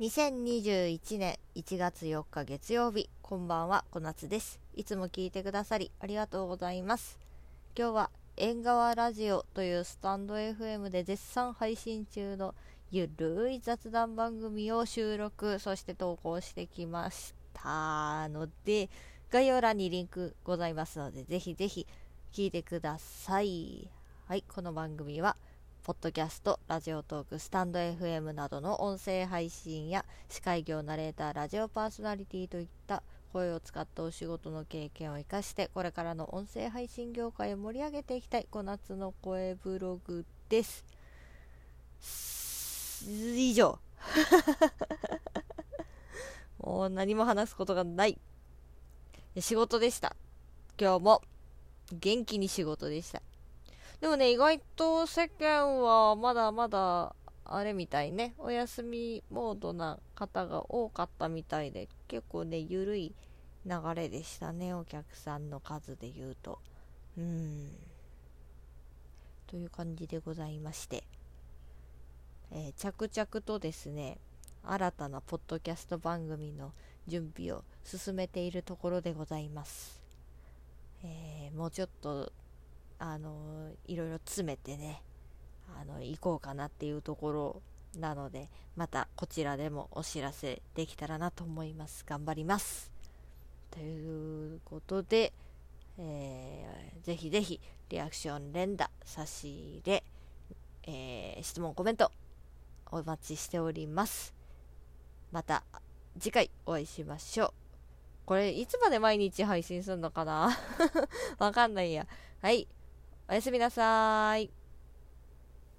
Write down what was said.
2021年1月4日月曜日こんばんは小夏です。いつも聞いてくださりありがとうございます。今日は縁側ラジオというスタンド FM で絶賛配信中のゆるい雑談番組を収録そして投稿してきましたので概要欄にリンクございますのでぜひぜひ聞いてください。はいこの番組はポッドキャスト、ラジオトーク、スタンド FM などの音声配信や司会業ナレーター、ラジオパーソナリティといった声を使ったお仕事の経験を生かしてこれからの音声配信業界を盛り上げていきたい小夏の声ブログです。以上。もう何も話すことがない。仕事でした。今日も元気に仕事でした。でもね、意外と世間はまだまだ、あれみたいね、お休みモードな方が多かったみたいで、結構ね、ゆるい流れでしたね、お客さんの数で言うと。うん。という感じでございまして、えー、着々とですね、新たなポッドキャスト番組の準備を進めているところでございます。えー、もうちょっとあのいろいろ詰めてねあの行こうかなっていうところなのでまたこちらでもお知らせできたらなと思います。頑張ります。ということで、えー、ぜひぜひリアクション連打差し入れ、えー、質問コメントお待ちしております。また次回お会いしましょう。これいつまで毎日配信するのかな？わかんないや。はい。おやすみなさい。